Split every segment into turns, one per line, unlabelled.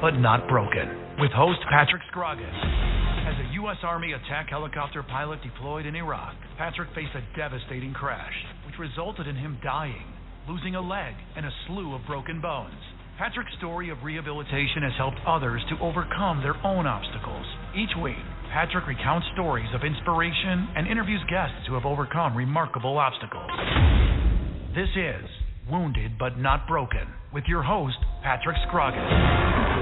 but not broken, with host Patrick Scroggins. As a U.S. Army attack helicopter pilot deployed in Iraq, Patrick faced a devastating crash, which resulted in him dying, losing a leg, and a slew of broken bones. Patrick's story of rehabilitation has helped others to overcome their own obstacles. Each week, Patrick recounts stories of inspiration and interviews guests who have overcome remarkable obstacles. This is Wounded But Not Broken with your host, Patrick Scroggins.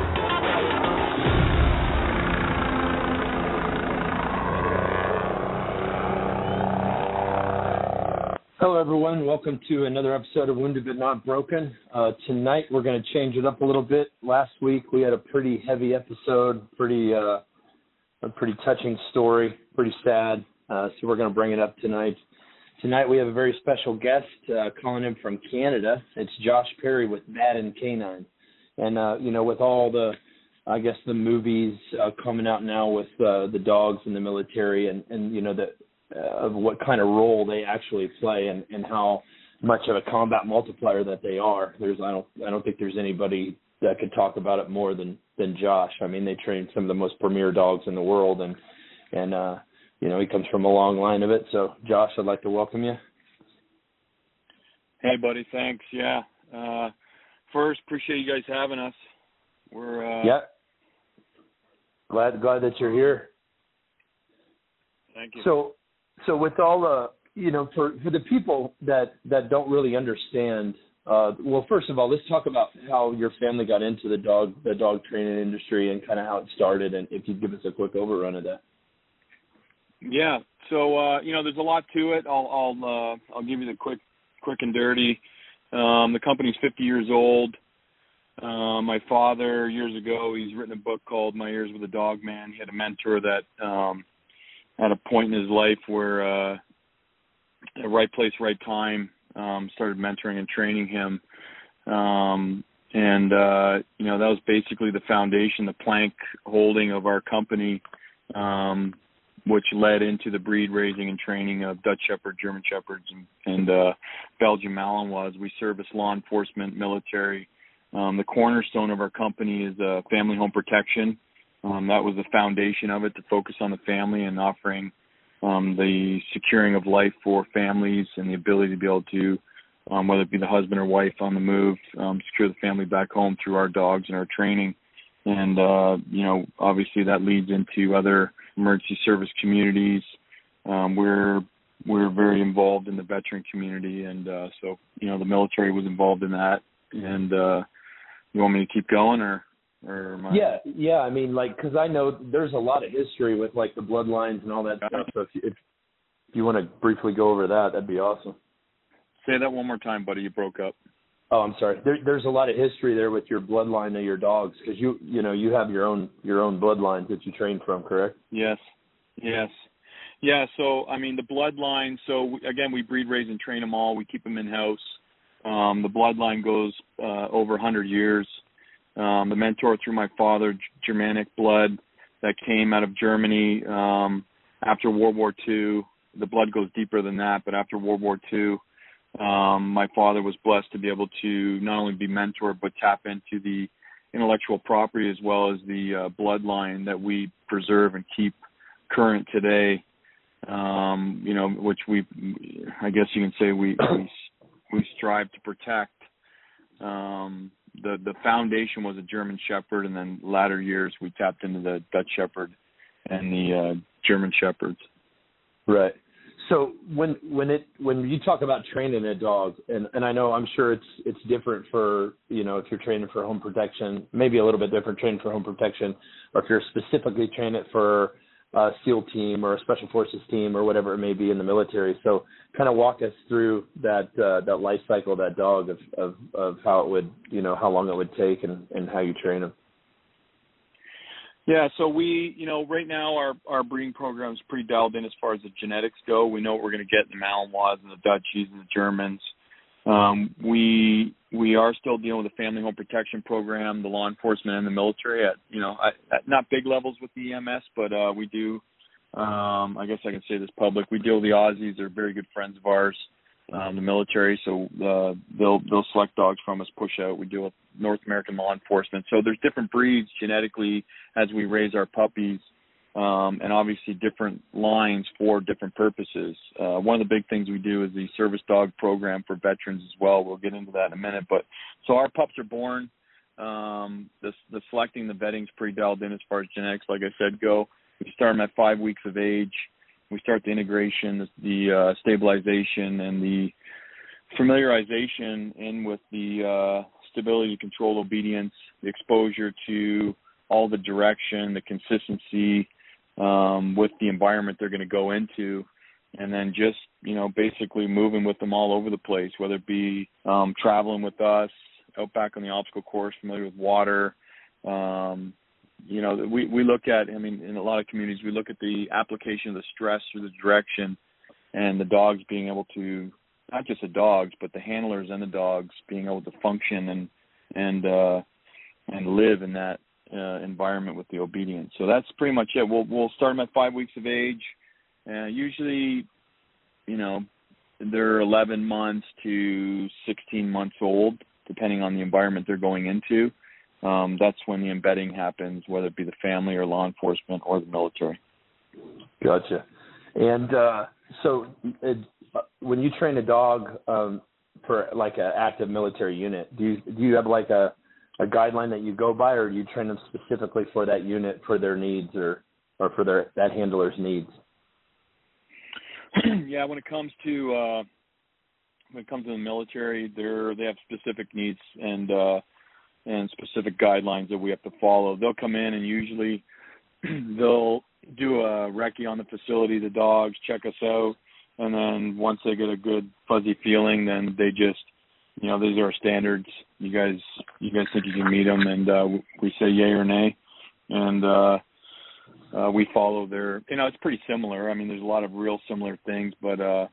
Hello, everyone. Welcome to another episode of Wounded But Not Broken. Uh, tonight, we're going to change it up a little bit. Last week, we had a pretty heavy episode, pretty uh, a pretty touching story, pretty sad. Uh, so we're going to bring it up tonight. Tonight, we have a very special guest uh, calling in from Canada. It's Josh Perry with Baden Canine, and uh, you know, with all the I guess the movies uh, coming out now with the dogs in the military and and you know the uh, of what kind of role they actually play and, and how much of a combat multiplier that they are. There's I don't I don't think there's anybody that could talk about it more than than Josh. I mean, they train some of the most premier dogs in the world, and and uh, you know he comes from a long line of it. So, Josh, I'd like to welcome you.
Hey, buddy. Thanks. Yeah. Uh, first, appreciate you guys having us. We're uh,
yeah. Glad glad that you're here.
Thank you.
So so with all the you know for for the people that that don't really understand uh, well first of all let's talk about how your family got into the dog the dog training industry and kind of how it started and if you give us a quick overrun of that.
Yeah. So uh you know there's a lot to it. I'll i'll uh i'll give you the quick quick and dirty. Um the company's 50 years old. Uh, my father years ago he's written a book called my years with a dog man. He had a mentor that um at a point in his life where uh right place right time um started mentoring and training him um and uh you know that was basically the foundation the plank holding of our company um which led into the breed raising and training of Dutch Shepherd, German Shepherds, and, and uh, Belgian Malinois. We service law enforcement, military. Um, the cornerstone of our company is uh, family home protection, um, that was the foundation of it to focus on the family and offering um, the securing of life for families and the ability to be able to, um, whether it be the husband or wife on the move, um, secure the family back home through our dogs and our training. And uh, you know, obviously that leads into other emergency service communities. Um, we're we're very involved in the veteran community, and uh, so you know the military was involved in that. And uh, you want me to keep going, or I...
yeah yeah i mean like because i know there's a lot of history with like the bloodlines and all that stuff so if you, if, if you want to briefly go over that that'd be awesome.
Say that one more time buddy you broke up.
Oh i'm sorry. There, there's a lot of history there with your bloodline of your dogs because you you know you have your own your own bloodlines that you train from correct?
Yes yes. Yeah so i mean the bloodline so we, again we breed raise and train them all. We keep them in house um the bloodline goes uh over 100 years um, the mentor through my father, Germanic blood that came out of Germany um, after World War II. The blood goes deeper than that, but after World War II, um, my father was blessed to be able to not only be mentored but tap into the intellectual property as well as the uh, bloodline that we preserve and keep current today. Um, you know, which we, I guess you can say we we, we strive to protect. Um, the the foundation was a German Shepherd, and then latter years we tapped into the Dutch Shepherd and the uh, German Shepherds.
Right. So when when it when you talk about training a dog, and and I know I'm sure it's it's different for you know if you're training for home protection, maybe a little bit different training for home protection, or if you're specifically training it for a SEAL team or a Special Forces team or whatever it may be in the military. So kind of walk us through that uh, that life cycle that dog of, of of how it would you know how long it would take and and how you train them.
Yeah, so we, you know, right now our our breeding program is pretty dialed in as far as the genetics go. We know what we're going to get in the Malinois and the Dutchies and the Germans. Um, we we are still dealing with the family home protection program, the law enforcement, and the military at you know at, at not big levels with the EMS, but uh, we do. Um, I guess I can say this public. We deal with the Aussies; they're very good friends of ours. um, the military, so uh, they'll they'll select dogs from us, push out. We deal with North American law enforcement, so there's different breeds genetically as we raise our puppies, um, and obviously different lines for different purposes. Uh, one of the big things we do is the service dog program for veterans as well. We'll get into that in a minute, but so our pups are born. Um, the the selecting, the vetting's pretty dialed in as far as genetics, like I said, go. We start them at five weeks of age we start the integration, the, uh, stabilization, and the familiarization in with the uh, stability, control, obedience, the exposure to all the direction, the consistency um, with the environment they're going to go into, and then just you know basically moving with them all over the place, whether it be um, traveling with us, out back on the obstacle course, familiar with water, um, you know we we look at i mean in a lot of communities we look at the application of the stress or the direction and the dogs being able to not just the dogs but the handlers and the dogs being able to function and and uh and live in that uh, environment with the obedience so that's pretty much it we'll we'll start them at five weeks of age uh, usually you know they're 11 months to 16 months old depending on the environment they're going into um, that's when the embedding happens, whether it be the family or law enforcement or the military.
Gotcha. And uh, so, uh, when you train a dog um, for like an active military unit, do you do you have like a a guideline that you go by, or you train them specifically for that unit for their needs or or for their that handler's needs?
yeah, when it comes to uh, when it comes to the military, they're they have specific needs and uh, and specific guidelines that we have to follow. They'll come in and usually they'll do a recce on the facility, the dogs, check us out, and then once they get a good fuzzy feeling, then they just, you know, these are our standards. You guys, you guys think you can meet them, and uh, we say yay or nay, and uh, uh, we follow their. You know, it's pretty similar. I mean, there's a lot of real similar things, but uh,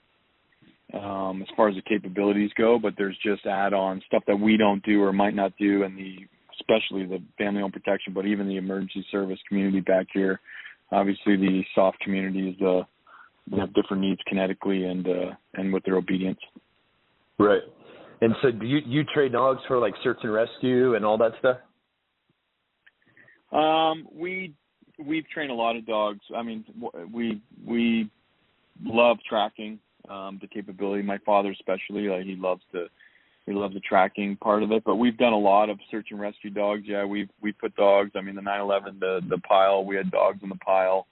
um, as far as the capabilities go, but there's just add-on stuff that we don't do or might not do and the especially the family-owned protection, but even the emergency service community back here. Obviously, the SOF communities uh, they have different needs kinetically and uh, and with their obedience.
Right. And so, do you you trade dogs for like search and rescue and all that stuff?
Um, we we've trained a lot of dogs. I mean, we we love tracking um, the capability. My father especially, like he loves to he loves the tracking part of it. But we've done a lot of search and rescue dogs. Yeah, we've we put dogs. I mean, the 911, the the pile, we had dogs in the pile.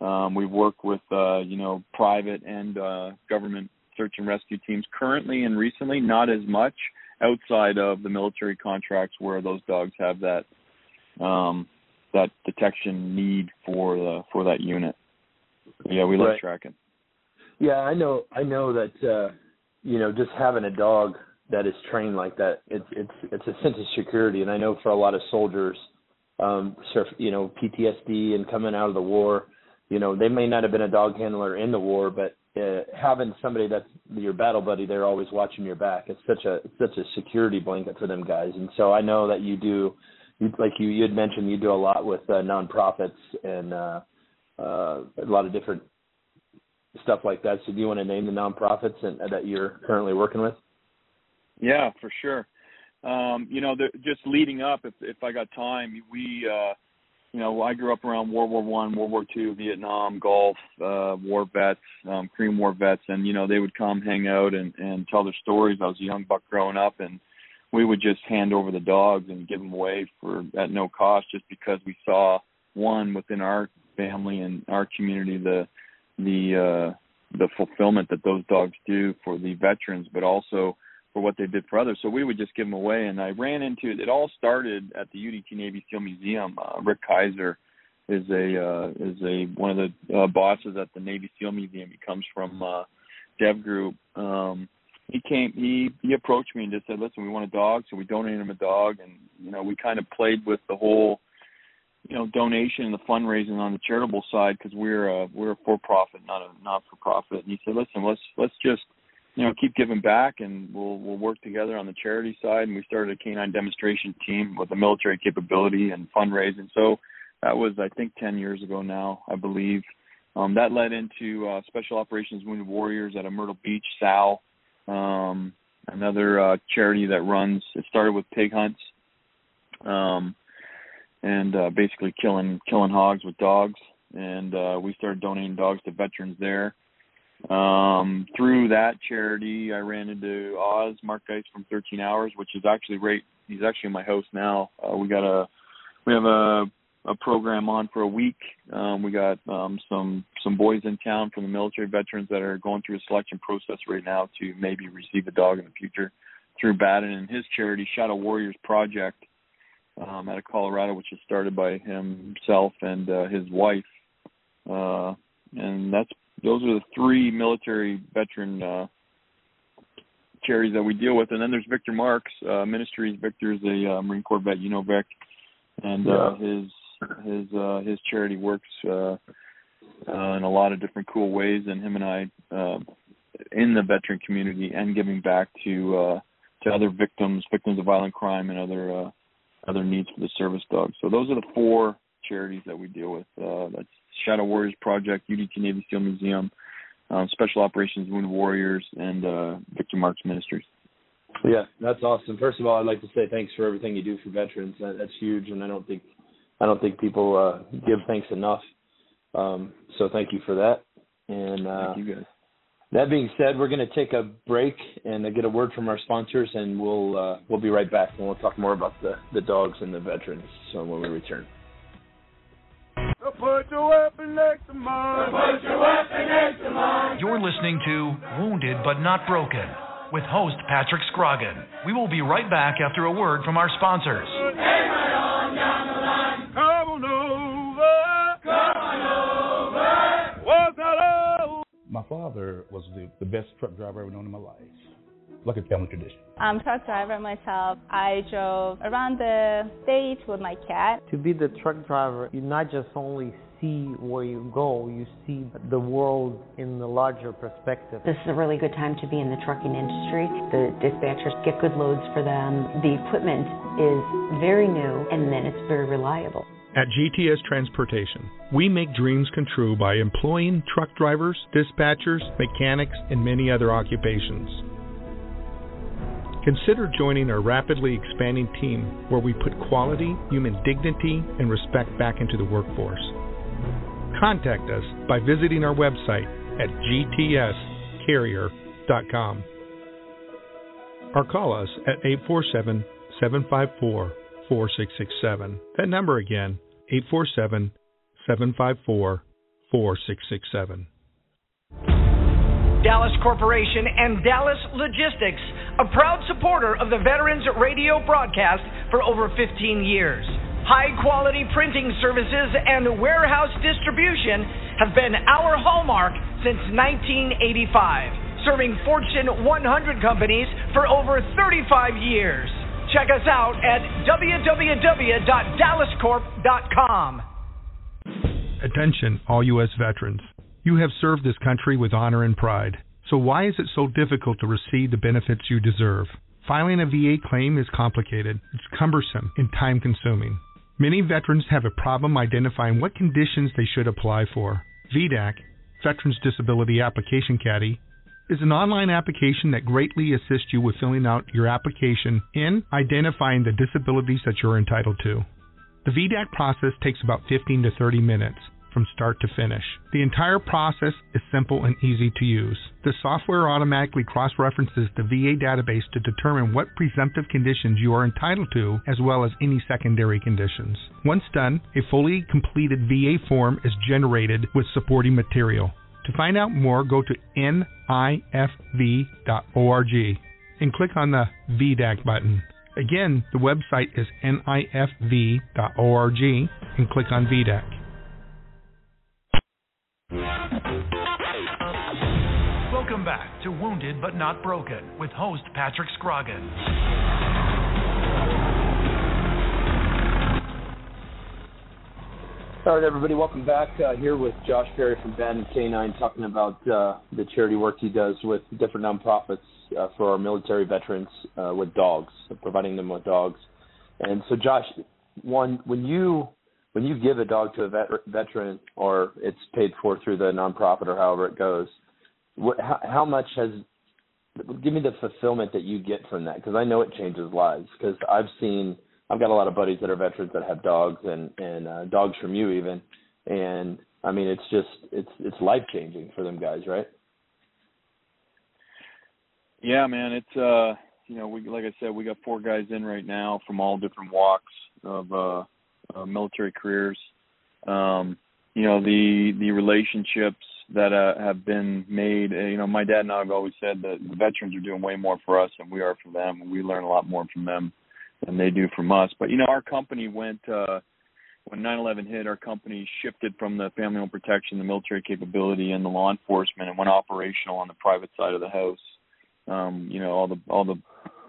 Um, we've worked with uh, you know private and uh, government search and rescue teams currently and recently, not as much outside of the military contracts where those dogs have that um, that detection need for the for that unit. yeah, we love
right.
tracking.
Yeah, I know. I know that uh, you know just having a dog that is trained like that, it's it's it's a sense of security. And I know for a lot of soldiers, um, surf, you know, PTSD and coming out of the war, you know, they may not have been a dog handler in the war, but uh, having somebody that's your battle buddy, they're always watching your back. It's such a such a security blanket for them guys. And so I know that you do, you, like you you had mentioned, you do a lot with uh, nonprofits and uh, uh, a lot of different stuff like that. So do you want to name the nonprofits and, uh, that you're currently working with?
Yeah, for sure. Um, you know, just leading up, if if I got time, we, uh, you know, I grew up around World War One, World War Two, Vietnam, Gulf, uh, war vets, um, Korean War vets, and you know they would come hang out and and tell their stories. I was a young buck growing up, and we would just hand over the dogs and give them away for at no cost, just because we saw one within our family and our community the the uh, the fulfillment that those dogs do for the veterans, but also for what they did for others. So we would just give them away. And I ran into it. All started at the UDT Navy SEAL Museum. Uh, Rick Kaiser is a uh, is a one of the uh, bosses at the Navy SEAL Museum. He comes from uh, Dev Group. Um, he came. He he approached me and just said, "Listen, we want a dog." So we donated him a dog, and you know we kind of played with the whole you know donation and the fundraising on the charitable side because we're a we're a for profit not a not for profit and he said listen let's let's just you know keep giving back and we'll we'll work together on the charity side and we started a canine demonstration team with a military capability and fundraising so that was i think 10 years ago now i believe um that led into uh special operations wounded warriors at a myrtle beach sal um, another uh, charity that runs. It started with pig hunts, um, and uh, basically killing killing hogs with dogs. And uh, we started donating dogs to veterans there. Um, through that charity, I ran into Oz Mark Geist from 13 Hours, which is actually right. He's actually my host now. Uh, we got a we have a a program on for a week. Um, we got um, some some boys in town from the military veterans that are going through a selection process right now to maybe receive a dog in the future through Baden and his charity Shadow Warriors Project um, out of Colorado, which is started by himself and uh, his wife. Uh, and that's those are the three military veteran uh, charities that we deal with. And then there's Victor Marks uh, Ministries. Victor's a uh, Marine Corps vet, you know Vic, and uh, his his uh, his charity works uh, uh, in a lot of different cool ways, and him and I uh, in the veteran community and giving back to uh, to other victims, victims of violent crime, and other uh, other needs for the service dogs. So those are the four charities that we deal with. Uh, that's Shadow Warriors Project, UDT Navy SEAL Museum, um, Special Operations Wounded Warriors, and uh, Victor Marks Ministries.
Yeah, that's awesome. First of all, I'd like to say thanks for everything you do for veterans. That, that's huge, and I don't think I don't think people uh, give thanks enough. Um, so thank you for that. And
uh, thank you guys.
That being said, we're going to take a break and get a word from our sponsors, and we'll uh, we'll be right back, and we'll talk more about the the dogs and the veterans. So when we return.
Put your weapon next to mine. Put your weapon next to mine.
You're listening to Wounded but Not Broken with host Patrick Scroggin. We will be right back after a word from our sponsors.
My father was the, the best truck driver I've ever known in my life. Like a family tradition.
I'm a truck driver myself. I drove around the state with my cat.
To be the truck driver, you not just only see where you go, you see the world in the larger perspective.
This is a really good time to be in the trucking industry. The dispatchers get good loads for them. The equipment is very new and then it's very reliable.
At GTS Transportation, we make dreams come true by employing truck drivers, dispatchers, mechanics, and many other occupations. Consider joining our rapidly expanding team where we put quality, human dignity, and respect back into the workforce. Contact us by visiting our website at gtscarrier.com or call us at 847 754 4667. That number again, 847 754 4667.
Dallas Corporation and Dallas Logistics, a proud supporter of the Veterans Radio broadcast for over 15 years. High quality printing services and warehouse distribution have been our hallmark since 1985, serving Fortune 100 companies for over 35 years. Check us out at www.dallascorp.com.
Attention, all U.S. veterans. You have served this country with honor and pride. So why is it so difficult to receive the benefits you deserve? Filing a VA claim is complicated, it's cumbersome, and time consuming. Many veterans have a problem identifying what conditions they should apply for. VDAC, Veterans Disability Application Caddy, is an online application that greatly assists you with filling out your application and identifying the disabilities that you're entitled to. The VDAC process takes about 15 to 30 minutes from start to finish. The entire process is simple and easy to use. The software automatically cross references the VA database to determine what presumptive conditions you are entitled to, as well as any secondary conditions. Once done, a fully completed VA form is generated with supporting material. To find out more, go to nifv.org and click on the VDAC button. Again, the website is nifv.org and click on VDAC.
Welcome back to Wounded but Not Broken with host Patrick Scroggins.
All right, everybody, welcome back. Uh, here with Josh Perry from Baden K9 talking about uh, the charity work he does with different nonprofits uh, for our military veterans uh, with dogs, providing them with dogs. And so, Josh, one when you when you give a dog to a vet, veteran or it's paid for through the nonprofit or however it goes, what, how, how much has give me the fulfillment that you get from that because I know it changes lives because I've seen I've got a lot of buddies that are veterans that have dogs and and uh, dogs from you even and I mean it's just it's it's life changing for them guys right?
Yeah man it's uh you know we like I said we got four guys in right now from all different walks of uh, uh military careers um you know the the relationships that uh, have been made. Uh, you know, my dad and I have always said that the veterans are doing way more for us than we are for them, we learn a lot more from them than they do from us. But you know, our company went uh, when 9/11 hit. Our company shifted from the family home protection, the military capability, and the law enforcement, and went operational on the private side of the house. Um, you know, all the all the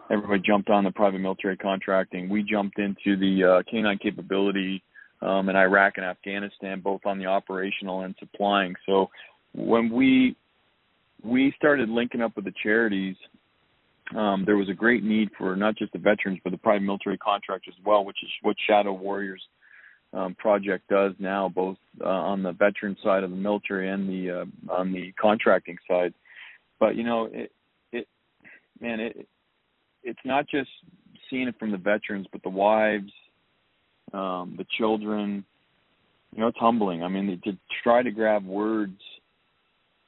everybody jumped on the private military contracting. We jumped into the uh, canine capability um, in Iraq and Afghanistan, both on the operational and supplying. So when we we started linking up with the charities, um, there was a great need for not just the veterans but the private military contractors as well, which is what Shadow Warriors um, project does now, both uh, on the veteran side of the military and the uh, on the contracting side. But you know, it, it man, it it's not just seeing it from the veterans, but the wives, um, the children. You know, it's humbling. I mean, to try to grab words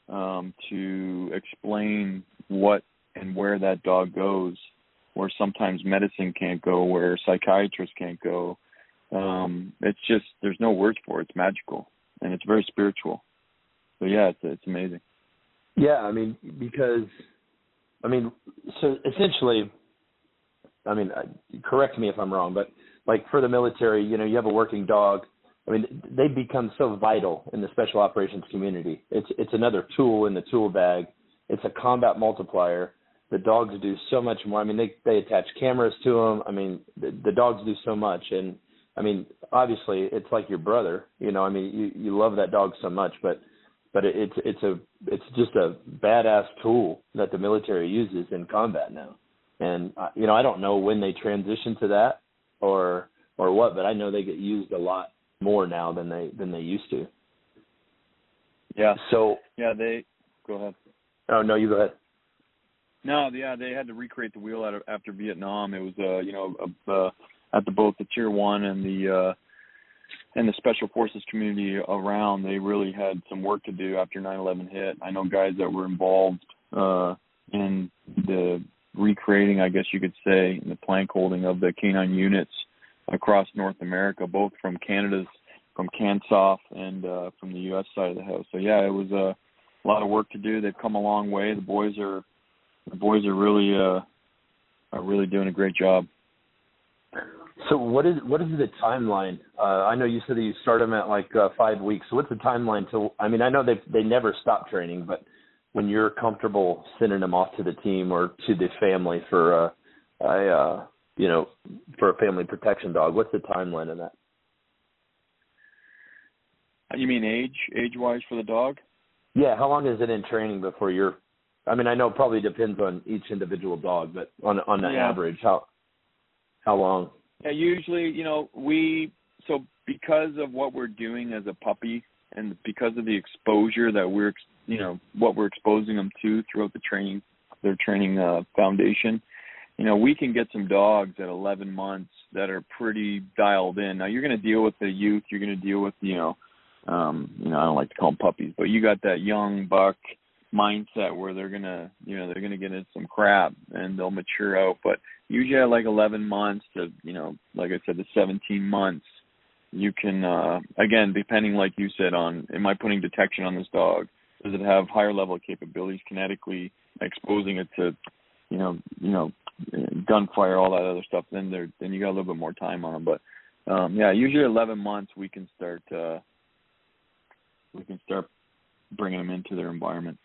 um, to explain what and where that dog goes, where sometimes medicine can't go, where psychiatrists can't go. Um, it's just there's no words for it. It's magical and it's very spiritual. So yeah, it's it's amazing.
Yeah, I mean because I mean so essentially I mean uh, correct me if I'm wrong, but like for the military, you know, you have a working dog. I mean, they become so vital in the special operations community. It's it's another tool in the tool bag. It's a combat multiplier. The dogs do so much more. I mean, they they attach cameras to them. I mean, the, the dogs do so much, and I mean, obviously, it's like your brother. You know, I mean, you you love that dog so much, but but it, it's it's a it's just a badass tool that the military uses in combat now. And uh, you know, I don't know when they transition to that or or what, but I know they get used a lot more now than they than they used to.
Yeah.
So
yeah, they go ahead.
Oh no, you go ahead.
No, yeah, they had to recreate the wheel of, after Vietnam. It was uh, you know, uh, at the both the tier 1 and the uh and the special forces community around, they really had some work to do after 9/11 hit. I know guys that were involved uh in the recreating, I guess you could say, the plank holding of the canine units across North America, both from Canada's from CANSOF and uh, from the U.S. side of the house. So yeah, it was a, a lot of work to do. They've come a long way. The boys are the boys are really uh, are really doing a great job.
So what is what is the timeline? Uh, I know you said that you start them at like uh, five weeks. So what's the timeline to? I mean, I know they they never stop training, but when you're comfortable sending them off to the team or to the family for uh, a uh, you know for a family protection dog, what's the timeline of that?
You mean age age wise for the dog?
Yeah, how long is it in training before you're? I mean, I know it probably depends on each individual dog, but on on the
yeah.
average, how how long?
Yeah, usually, you know, we so because of what we're doing as a puppy, and because of the exposure that we're you know what we're exposing them to throughout the training their training uh, foundation. You know we can get some dogs at 11 months that are pretty dialed in. Now you're going to deal with the youth you're going to deal with you know um you know I don't like to call them puppies but you got that young buck mindset where they're going to you know they're going to get in some crap and they'll mature out. But usually at like 11 months to you know like I said the 17 months you can uh again depending like you said on am i putting detection on this dog does it have higher level capabilities kinetically exposing it to you know you know gunfire all that other stuff then there then you got a little bit more time on them but um yeah usually 11 months we can start uh we can start bringing them into their environment.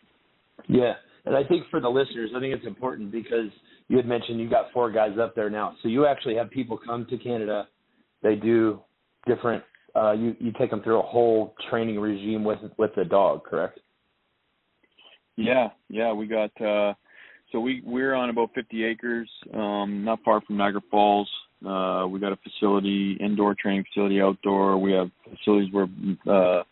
Yeah. And i think for the listeners i think it's important because you had mentioned you got four guys up there now. So you actually have people come to canada. They do different uh you you take them through a whole training regime with with the dog correct
yeah yeah we got uh so we we're on about 50 acres um not far from Niagara Falls uh we got a facility indoor training facility outdoor we have facilities where uh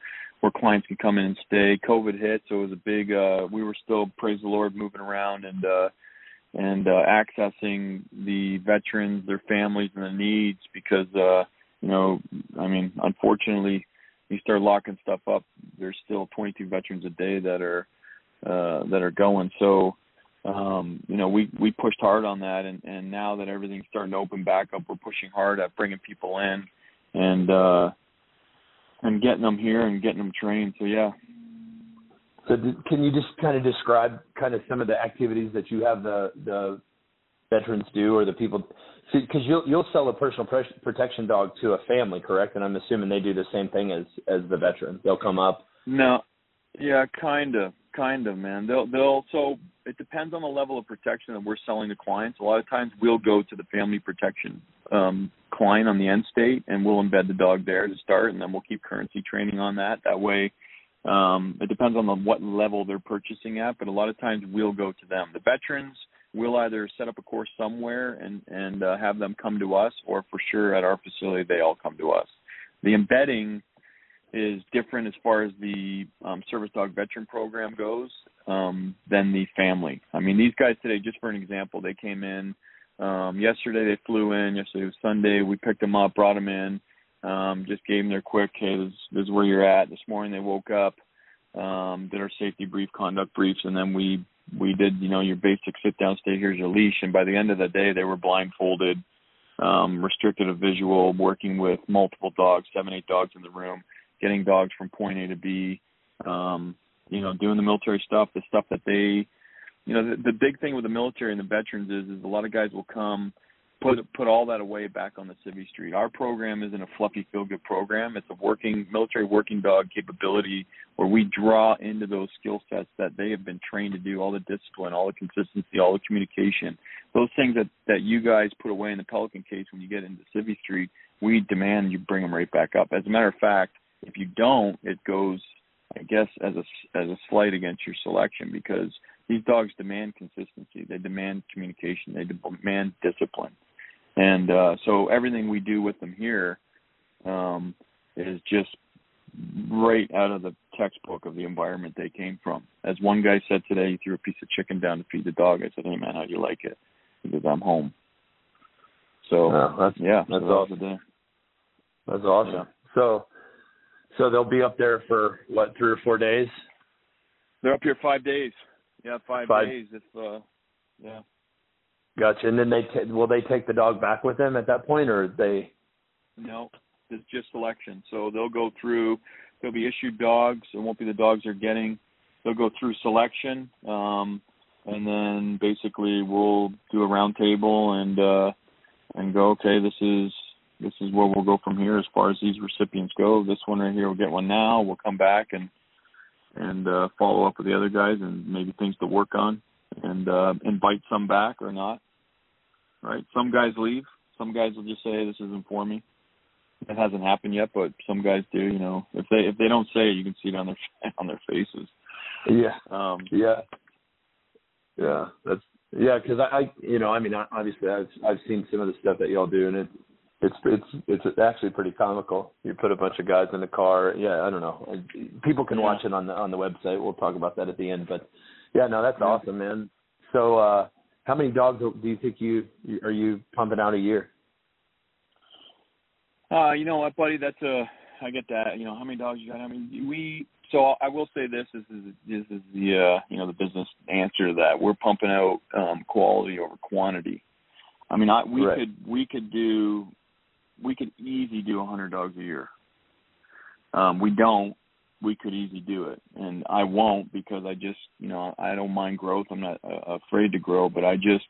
where clients can come in and stay. COVID hit, so it was a big. uh We were still, praise the Lord, moving around and uh and uh accessing the veterans, their families, and their needs because uh you know, I mean, unfortunately, you start locking stuff up. There's still 22 veterans a day that are uh that are going. So um, you know, we we pushed hard on that, and and now that everything's starting to open back up, we're pushing hard at bringing people in, and uh, and getting them here and getting them trained. So yeah.
So can you just kind of describe kind of some of the activities that you have the the veterans do or the people because you'll you'll sell a personal protection dog to a family, correct? And I'm assuming they do the same thing as as the veteran. They'll come up.
No, yeah, kind of, kind of, man. They'll they'll so it depends on the level of protection that we're selling to clients. A lot of times we'll go to the family protection um, client on the end state and we'll embed the dog there to start, and then we'll keep currency training on that. That way, um, it depends on the, what level they're purchasing at, but a lot of times we'll go to them. The veterans we'll either set up a course somewhere and and uh, have them come to us, or for sure at our facility they all come to us. The embedding is different as far as the um, service dog veteran program goes um, than the family. I mean, these guys today, just for an example, they came in um, yesterday. They flew in. Yesterday was Sunday. We picked them up, brought them in, um, just gave them their quick, hey, this, this is where you're at. This morning they woke up, um, did our safety brief, conduct briefs, and then we we did, you know, your basic sit down, stay here's your leash. And by the end of the day, they were blindfolded, um, restricted a visual, working with multiple dogs, seven, eight dogs in the room getting dogs from point A to B, um, you know, doing the military stuff, the stuff that they, you know, the, the big thing with the military and the veterans is, is a lot of guys will come, put put all that away back on the civvy street. Our program isn't a fluffy feel good program. It's a working military working dog capability where we draw into those skill sets that they have been trained to do, all the discipline, all the consistency, all the communication, those things that that you guys put away in the Pelican case when you get into civvy street. We demand you bring them right back up. As a matter of fact, if you don't, it goes, I guess, as a as a slight against your selection because these dogs demand consistency. They demand communication. They demand discipline, and uh, so everything we do with them here um, is just right out of the textbook of the environment they came from. As one guy said today, he threw a piece of chicken down to feed the dog. I said, "Hey man, how do you like it?" He goes, "I'm home." So
oh, that's,
yeah,
that's
so
awesome. That's awesome. Yeah. So so they'll be up there for what three or four days.
They're up here five days. Yeah, five,
five.
days. If uh, yeah.
Gotcha. And then they t- will they take the dog back with them at that point, or they?
No, it's just selection. So they'll go through. They'll be issued dogs. It won't be the dogs they're getting. They'll go through selection, um, and then basically we'll do a roundtable and uh, and go. Okay, this is this is where we'll go from here as far as these recipients go. This one right here we'll get one now. We'll come back and and uh, follow up with the other guys and maybe things to work on and uh, invite some back or not. Right? Some guys leave. Some guys will just say this isn't for me. It hasn't happened yet, but some guys do. You know, if they if they don't say it, you can see it on their on their faces.
Yeah.
Um,
yeah. Yeah. That's yeah. Because I, I, you know, I mean, obviously, I've I've seen some of the stuff that y'all do, and it it's it's it's actually pretty comical. You put a bunch of guys in the car. Yeah, I don't know. People can watch it on the on the website. We'll talk about that at the end. But yeah, no, that's awesome, man. So, uh how many dogs do you think you are you pumping out a year?
Uh, you know what, buddy? That's a I get that. You know, how many dogs you got? I mean, we. So I will say this: this is this is the uh, you know the business answer to that. We're pumping out um, quality over quantity. I mean, I we
right.
could we could do we could easily do a hundred dogs a year. Um, we don't. We could easily do it, and I won't because I just, you know, I don't mind growth. I'm not uh, afraid to grow, but I just,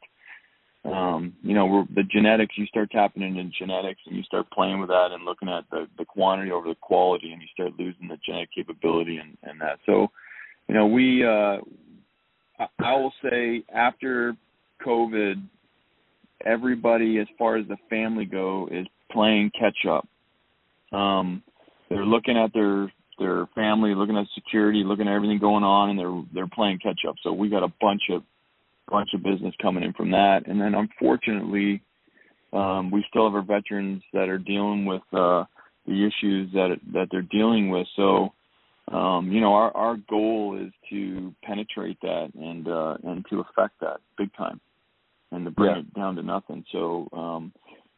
um, you know, we're, the genetics. You start tapping into genetics, and you start playing with that, and looking at the the quantity over the quality, and you start losing the genetic capability and and that. So, you know, we. uh I, I will say after COVID, everybody, as far as the family go, is playing catch up. Um, they're looking at their their family, looking at security, looking at everything going on, and they're they're playing catch up. So we got a bunch of bunch of business coming in from that. And then unfortunately, um, we still have our veterans that are dealing with uh, the issues that that they're dealing with. So um, you know, our our goal is to penetrate that and uh, and to affect that big time, and to bring
Yeah.
it down to nothing. So, um,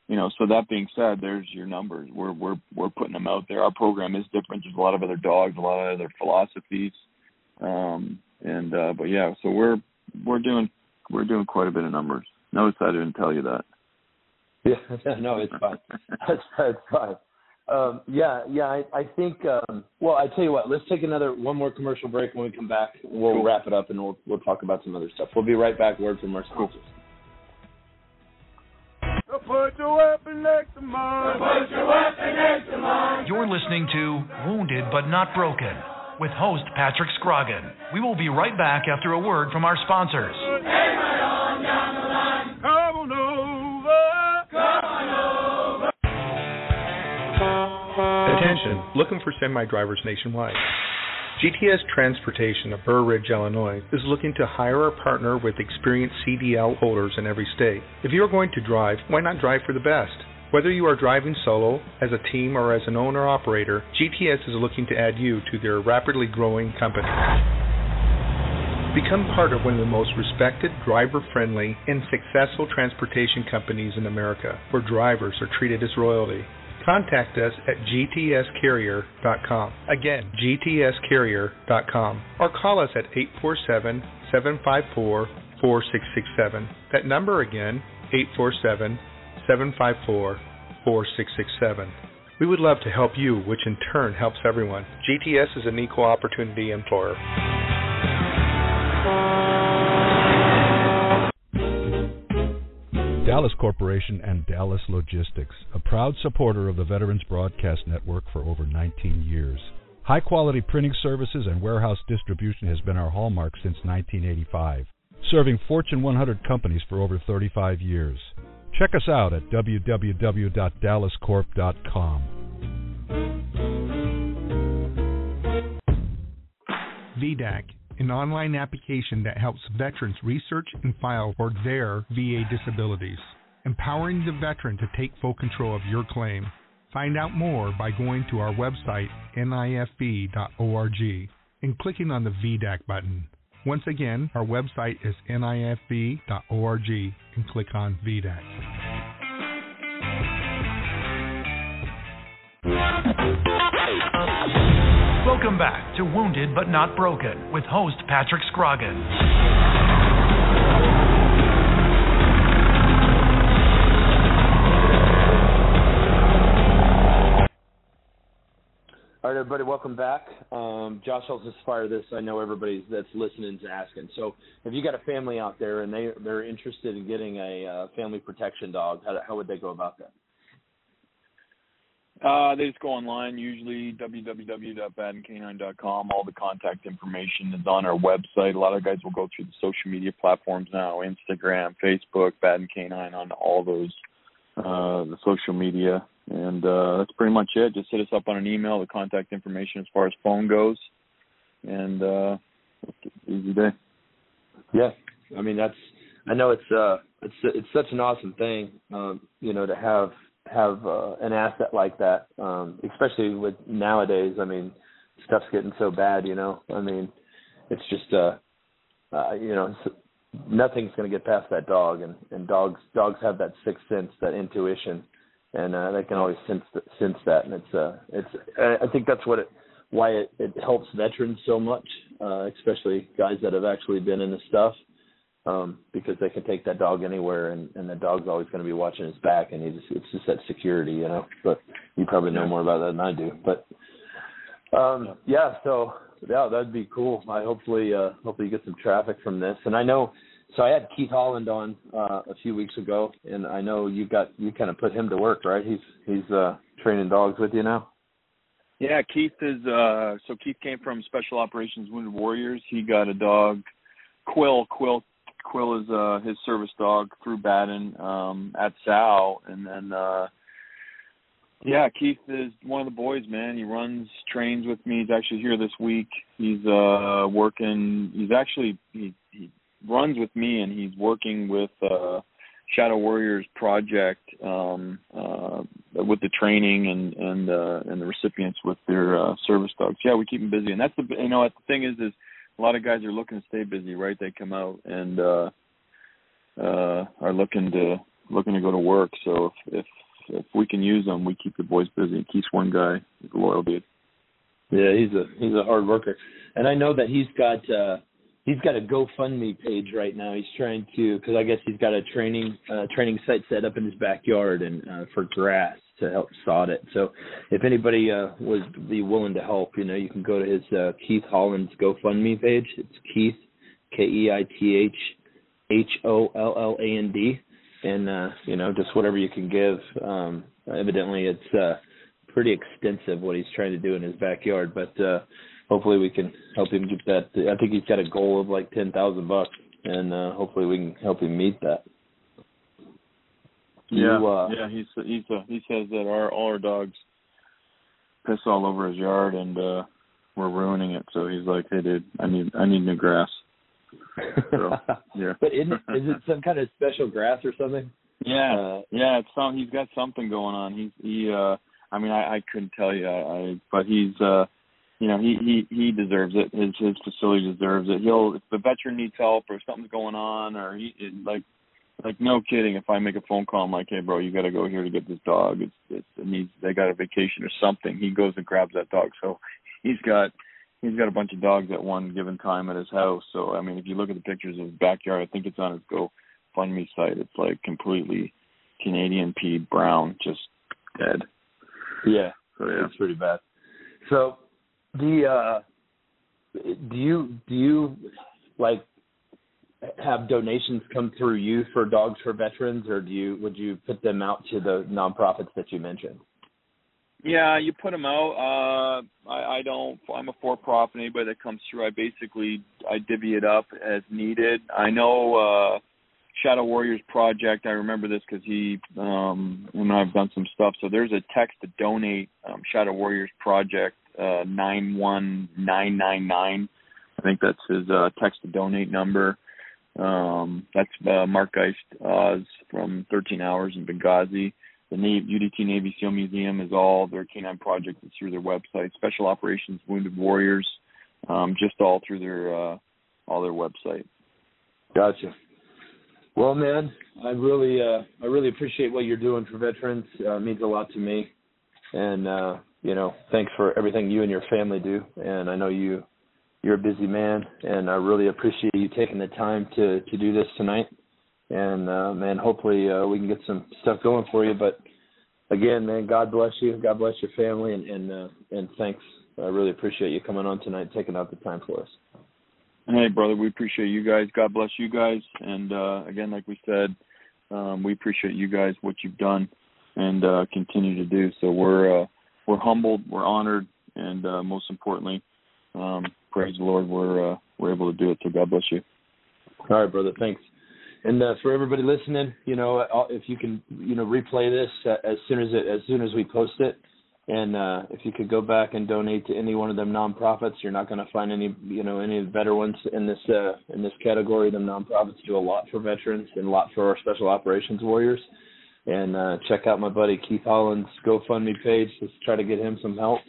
you know, so that being said, there's your numbers. We're we're we're putting them out there. Our program is different. There's a lot of other dogs, a lot of other philosophies, um, and uh, but yeah, so we're we're doing we're doing quite a bit of numbers. Notice I didn't tell you that.
Yeah, no, it's fine. That's that's fine. Um, yeah, yeah, I, I think. Um, well, I tell you what. Let's take another one more commercial break. When we come back, we'll wrap it up and we'll we'll talk about some other stuff. We'll be right back. Word from our sponsors.
So put your weapon next to mine. Put your weapon next to mine.
You're listening to Wounded But Not Broken with host Patrick Scroggin. We will be right back after a word from our sponsors.
Come on over. Come on over.
Attention, looking for semi drivers nationwide. GTS Transportation of Burr Ridge, Illinois is looking to hire a partner with experienced CDL holders in every state. If you are going to drive, why not drive for the best? Whether you are driving solo, as a team, or as an owner operator, GTS is looking to add you to their rapidly growing company. Become part of one of the most respected, driver friendly, and successful transportation companies in America, where drivers are treated as royalty. Contact us at gtscarrier.com. Again, gtscarrier.com. Or call us at 847 754 4667. That number again, 847 754 4667. We would love to help you, which in turn helps everyone. GTS is an equal opportunity employer.
Dallas Corporation and Dallas Logistics, a proud supporter of the Veterans Broadcast Network for over 19 years. High quality printing services and warehouse distribution has been our hallmark since 1985, serving Fortune 100 companies for over 35 years. Check us out at www.dallascorp.com.
VDAC, an online application that helps veterans research and file for their VA disabilities, empowering the veteran to take full control of your claim. Find out more by going to our website, nifv.org, and clicking on the VDAC button. Once again, our website is nifv.org and click on VDAC.
Um, Welcome back to Wounded But Not Broken with host Patrick Scroggins.
All right, everybody, welcome back. Um, Josh, I'll just fire this. I know everybody that's listening is asking. So, if you got a family out there and they they're interested in getting a uh, family protection dog, how, how would they go about that?
Uh, they just go online, usually www.badencanine.com. All the contact information is on our website. A lot of guys will go through the social media platforms now Instagram, Facebook, Baden Canine on all those, uh, the social media. And uh, that's pretty much it. Just hit us up on an email, the contact information as far as phone goes. And uh, easy day.
Yeah, I mean that's. I know it's uh it's it's such an awesome thing, um, you know, to have have uh, an asset like that, um, especially with nowadays. I mean, stuff's getting so bad, you know. I mean, it's just uh, uh you know, nothing's going to get past that dog, and and dogs dogs have that sixth sense, that intuition, and uh, they can always sense sense that, and it's uh it's I think that's what it why it, it helps veterans so much, uh, especially guys that have actually been in the stuff um, because they can take that dog anywhere, and, and the dog's always going to be watching his back, and he just it's just that security, you know. But you probably know more about that than I do. But um, yeah, so yeah, that'd be cool. I hopefully uh, hopefully you get some traffic from this, and I know. So I had Keith Holland on uh, a few weeks ago, and I know you got you kind of put him to work, right? He's he's uh, training dogs with you now.
Yeah, Keith is uh so Keith came from Special Operations Wounded Warriors. He got a dog Quill. Quill Quill is uh his service dog through Baden um at Sal and then uh yeah, Keith is one of the boys, man. He runs trains with me. He's actually here this week. He's uh working he's actually he he runs with me and he's working with uh Shadow Warriors project um uh with the training and and uh, and the recipients with their uh, service dogs. Yeah, we keep them busy, and that's the you know the thing is is a lot of guys are looking to stay busy, right? They come out and uh, uh, are looking to looking to go to work. So if if if we can use them, we keep the boys busy. Keeps one guy, a loyal dude.
Yeah, he's a he's a hard worker, and I know that he's got uh he's got a GoFundMe page right now. He's trying to because I guess he's got a training uh, training site set up in his backyard and uh, for grass to help sod it. So if anybody uh, would be willing to help, you know, you can go to his uh, Keith Holland's GoFundMe page. It's Keith K E I T H H O L L A N D, and uh, you know, just whatever you can give. Um, evidently, it's uh, pretty extensive what he's trying to do in his backyard, but uh, hopefully we can help him get that. I think he's got a goal of like ten thousand bucks, and uh, hopefully we can help him meet that.
Yeah,
You, uh,
yeah. He's he's uh, he says that our all our dogs piss all over his yard and uh we're ruining it. So he's like, hey, dude, I need I need new grass. So, yeah.
but isn't, is it some kind of special grass or something?
Yeah,
Uh,
yeah. It's some. He's got something going on. He's he. uh I mean, I, I couldn't tell you. I, I but he's. uh you know, he he he deserves it. His his facility deserves it. He'll if the veteran needs help or something's going on or he it, like like no kidding. If I make a phone call, I'm like, hey bro, you got to go here to get this dog. It's it's it needs they got a vacation or something. He goes and grabs that dog. So he's got he's got a bunch of dogs at one given time at his house. So I mean, if you look at the pictures of his backyard, I think it's on his go fund me site. It's like completely Canadian peed brown, just dead.
Yeah,
So yeah.
it's pretty bad. So the uh do you do you like have donations come through you for dogs for veterans or do you would you put them out to the nonprofits that you mentioned?
Yeah, you put them out. Uh, I, I don't. I'm a for-profit. Anybody that comes through, I basically I divvy it up as needed. I know uh, Shadow Warriors Project. I remember this because he um, and I've done some stuff. So there's a text to donate. Um, Shadow Warriors Project uh, nine one nine nine nine. I think that's his uh, text to donate number. Um, that's uh, Mark Geist Oz from 13 Hours in Benghazi. The Navy, UDT Navy SEAL Museum is all their canine project is through their website. Special Operations Wounded Warriors, um, just all through their uh, all their website.
Gotcha. Well, man, I really, uh, I really appreciate what you're doing for veterans. Uh, it means a lot to me, and uh, you know, thanks for everything you and your family do. And I know you, you're a busy man, and I really appreciate you taking the time to to do this tonight. And uh, man, hopefully uh, we can get some stuff going for you. But again, man, God bless you. God bless your family, and and uh, and thanks. I really appreciate you coming on tonight, taking out the time for us.
Hey, brother, we appreciate you guys. God bless you guys. And uh, again, like we said, um, we appreciate you guys what you've done and uh, continue to do. So we're uh, we're humbled, we're honored, and uh, most importantly, um, praise the Lord, we're uh, we're able to do it. So God bless you.
All right, brother. Thanks. And uh, for everybody listening, you know, uh, if you can, you know, replay this uh, as soon as it, as soon as we post it, and uh, if you could go back and donate to any one of them nonprofits, you're not going to find any, you know, any better ones in this uh, in this category. Them nonprofits do a lot for veterans and a lot for our special operations warriors. And uh, check out my buddy Keith Holland's GoFundMe page. Let's try to get him some help.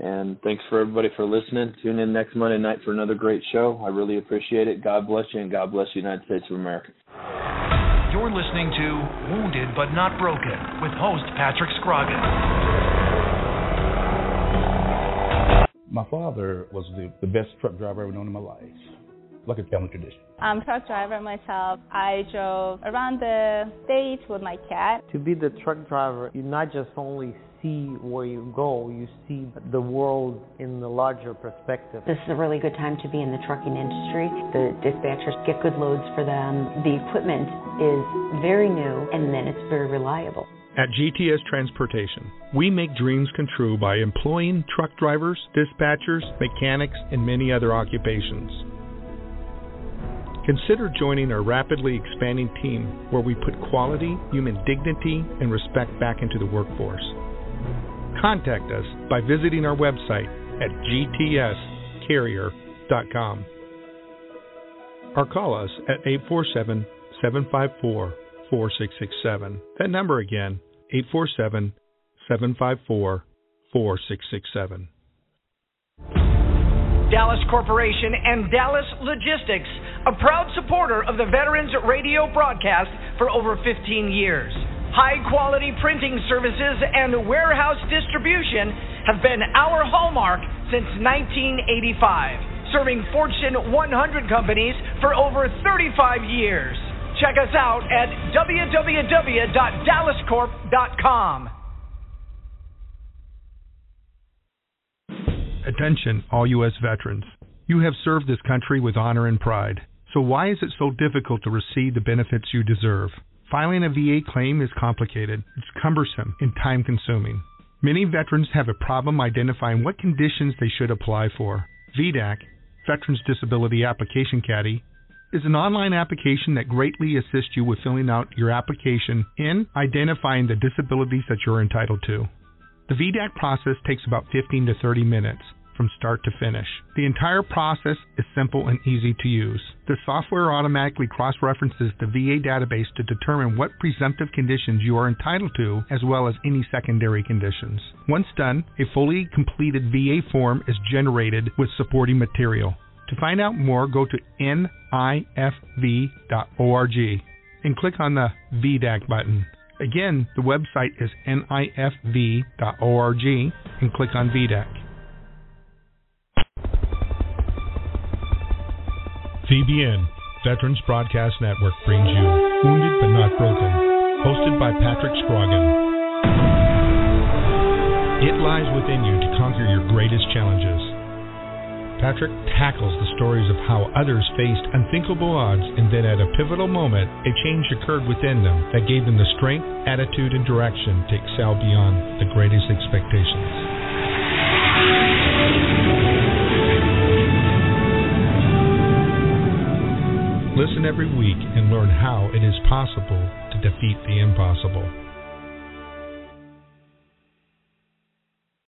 And thanks for everybody for listening. Tune in next Monday night for another great show. I really appreciate it. God bless you, and God bless the United States of America.
You're listening to Wounded But Not Broken with host Patrick Scroggins.
My father was the, the best truck driver I've ever known in my life, like a family tradition.
I'm a truck driver myself. I drove around the state with my cat.
To be the truck driver, you not just only see where you go, you see the world in the larger perspective.
This is a really good time to be in the trucking industry. The dispatchers get good loads for them. The equipment is very new and then it's very reliable.
At GTS Transportation, we make dreams come true by employing truck drivers, dispatchers, mechanics, and many other occupations. Consider joining our rapidly expanding team where we put quality, human dignity, and respect back into the workforce. Contact us by visiting our website at gtscarrier.com or call us at 847 754 4667. That number again, 847 754 4667.
Dallas Corporation and Dallas Logistics, a proud supporter of the Veterans Radio broadcast for over 15 years. High quality printing services and warehouse distribution have been our hallmark since 1985, serving Fortune 100 companies for over 35 years. Check us out at www.dallascorp.com.
Attention, all U.S. veterans. You have served this country with honor and pride. So why is it so difficult to receive the benefits you deserve? Filing a VA claim is complicated, it's cumbersome, and time consuming. Many veterans have a problem identifying what conditions they should apply for. VDAC, Veterans Disability Application Caddy, is an online application that greatly assists you with filling out your application and identifying the disabilities that you're entitled to. The VDAC process takes about 15 to 30 minutes from start to finish. The entire process is simple and easy to use. The software automatically cross references the VA database to determine what presumptive conditions you are entitled to, as well as any secondary conditions. Once done, a fully completed VA form is generated with supporting material. To find out more, go to nifv.org and click on the VDAC button. Again, the website is nifv.org and click on VDAC. VBN, Veterans Broadcast Network, brings you Wounded But Not Broken, hosted by Patrick Scroggin. It lies within you to conquer your greatest challenges. Patrick tackles the stories of how others faced unthinkable odds and then at a pivotal moment, a change occurred within them that gave them the strength, attitude, and direction to excel beyond the greatest expectations. Listen every week and learn how it is possible to defeat the impossible.